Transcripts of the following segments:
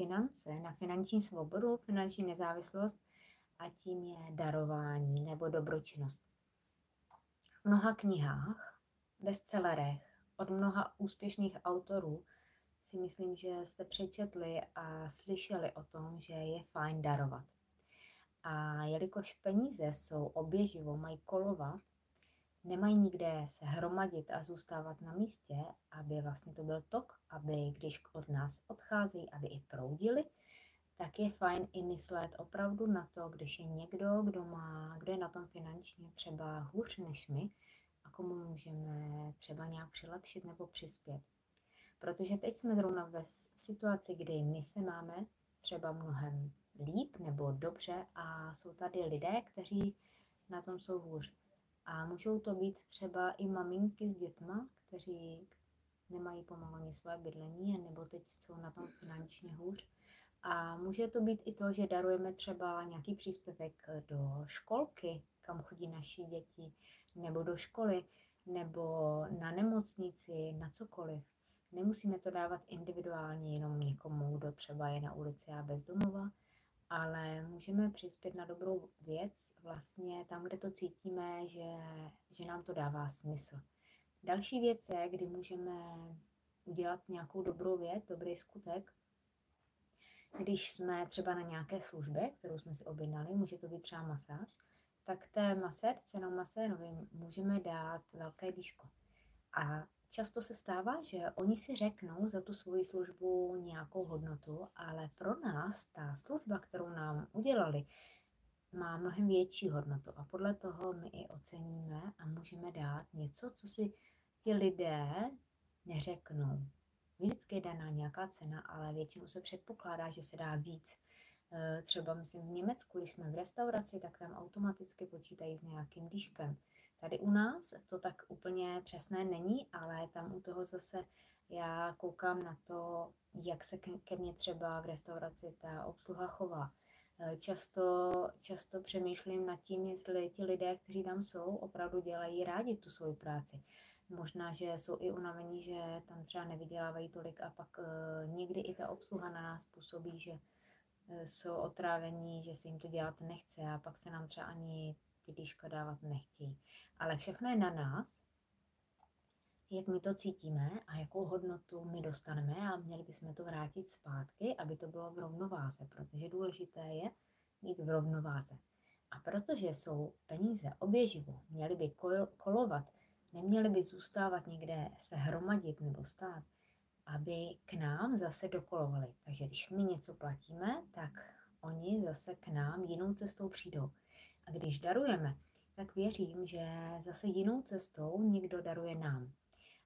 finance, na finanční svobodu, finanční nezávislost a tím je darování nebo dobročinnost. V mnoha knihách, bestsellerech od mnoha úspěšných autorů si myslím, že jste přečetli a slyšeli o tom, že je fajn darovat. A jelikož peníze jsou oběživo, mají kolovat, nemají nikde se hromadit a zůstávat na místě, aby vlastně to byl tok, aby když od nás odcházejí, aby i proudili, tak je fajn i myslet opravdu na to, když je někdo, kdo, má, kdo je na tom finančně třeba hůř než my a komu můžeme třeba nějak přilepšit nebo přispět. Protože teď jsme zrovna ve situaci, kdy my se máme třeba mnohem líp nebo dobře a jsou tady lidé, kteří na tom jsou hůř. A můžou to být třeba i maminky s dětma, kteří nemají pomalu ani své bydlení, nebo teď jsou na tom finančně hůř. A může to být i to, že darujeme třeba nějaký příspěvek do školky, kam chodí naši děti, nebo do školy, nebo na nemocnici, na cokoliv. Nemusíme to dávat individuálně jenom někomu, kdo třeba je na ulici a bezdomova, ale můžeme přispět na dobrou věc vlastně tam, kde to cítíme, že, že nám to dává smysl. Další věc je, kdy můžeme udělat nějakou dobrou věc, dobrý skutek, když jsme třeba na nějaké službě, kterou jsme si objednali, může to být třeba masáž, tak té masérce nebo masérovi můžeme dát velké díško. A často se stává, že oni si řeknou za tu svoji službu nějakou hodnotu, ale pro nás ta služba, kterou nám udělali, má mnohem větší hodnotu a podle toho my i oceníme a můžeme dát něco, co si ti lidé neřeknou. Vždycky je daná nějaká cena, ale většinou se předpokládá, že se dá víc. E, třeba myslím v Německu, když jsme v restauraci, tak tam automaticky počítají s nějakým dýškem. Tady u nás to tak úplně přesné není, ale tam u toho zase já koukám na to, jak se ke mně třeba v restauraci ta obsluha chová. E, často, často přemýšlím nad tím, jestli ti lidé, kteří tam jsou, opravdu dělají rádi tu svoji práci. Možná, že jsou i unavení, že tam třeba nevydělávají tolik a pak e, někdy i ta obsluha na nás působí, že e, jsou otrávení, že se jim to dělat nechce a pak se nám třeba ani ty dýška dávat nechtějí. Ale všechno je na nás, jak my to cítíme a jakou hodnotu my dostaneme a měli bychom to vrátit zpátky, aby to bylo v rovnováze, protože důležité je mít v rovnováze. A protože jsou peníze oběživo, měly by kolovat, neměly by zůstávat někde se hromadit nebo stát, aby k nám zase dokolovali. Takže když my něco platíme, tak oni zase k nám jinou cestou přijdou. A když darujeme, tak věřím, že zase jinou cestou někdo daruje nám.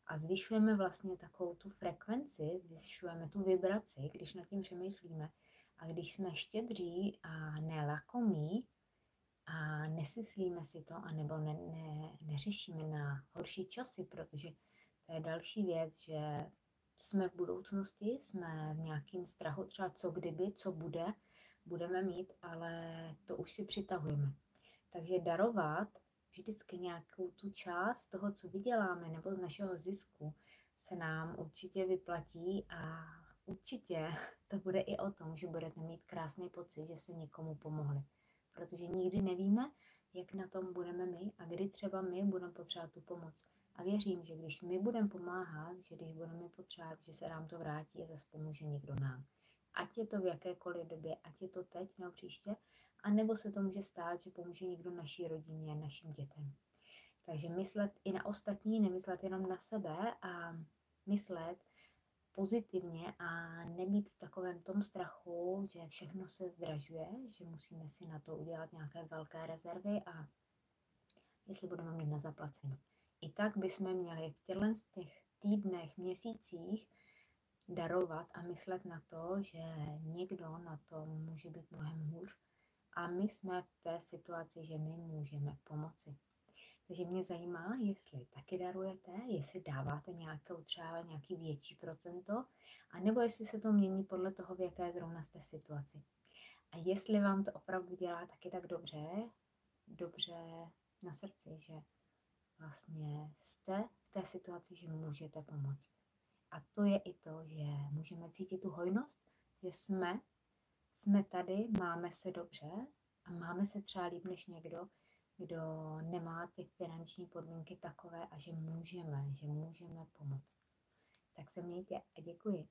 A zvyšujeme vlastně takovou tu frekvenci, zvyšujeme tu vibraci, když nad tím přemýšlíme. A když jsme štědří a nelakomí a nesyslíme si to, anebo ne, ne, neřešíme na horší časy, protože to je další věc, že jsme v budoucnosti, jsme v nějakým strachu třeba co kdyby, co bude, budeme mít, ale to už si přitahujeme. Takže darovat vždycky nějakou tu část toho, co vyděláme nebo z našeho zisku, se nám určitě vyplatí a určitě to bude i o tom, že budete mít krásný pocit, že se někomu pomohli. Protože nikdy nevíme, jak na tom budeme my a kdy třeba my budeme potřebovat tu pomoc. A věřím, že když my budeme pomáhat, že když budeme potřebovat, že se nám to vrátí a zase pomůže někdo nám. Ať je to v jakékoliv době, ať je to teď nebo příště, a nebo se to může stát, že pomůže někdo naší rodině, našim dětem. Takže myslet i na ostatní, nemyslet jenom na sebe a myslet pozitivně a nebýt v takovém tom strachu, že všechno se zdražuje, že musíme si na to udělat nějaké velké rezervy a jestli budeme mít na zaplacení. I tak bychom měli v těchto těch týdnech, měsících darovat a myslet na to, že někdo na tom může být mnohem hůř a my jsme v té situaci, že my můžeme pomoci. Takže mě zajímá, jestli taky darujete, jestli dáváte nějakou třeba nějaký větší procento, anebo jestli se to mění podle toho, v jaké zrovna jste situaci. A jestli vám to opravdu dělá taky tak dobře, dobře na srdci, že vlastně jste v té situaci, že můžete pomoct. A to je i to, že můžeme cítit tu hojnost že jsme, jsme tady, máme se dobře a máme se třeba líp než někdo, kdo nemá ty finanční podmínky takové a že můžeme, že můžeme pomoct. Tak se mějte a děkuji.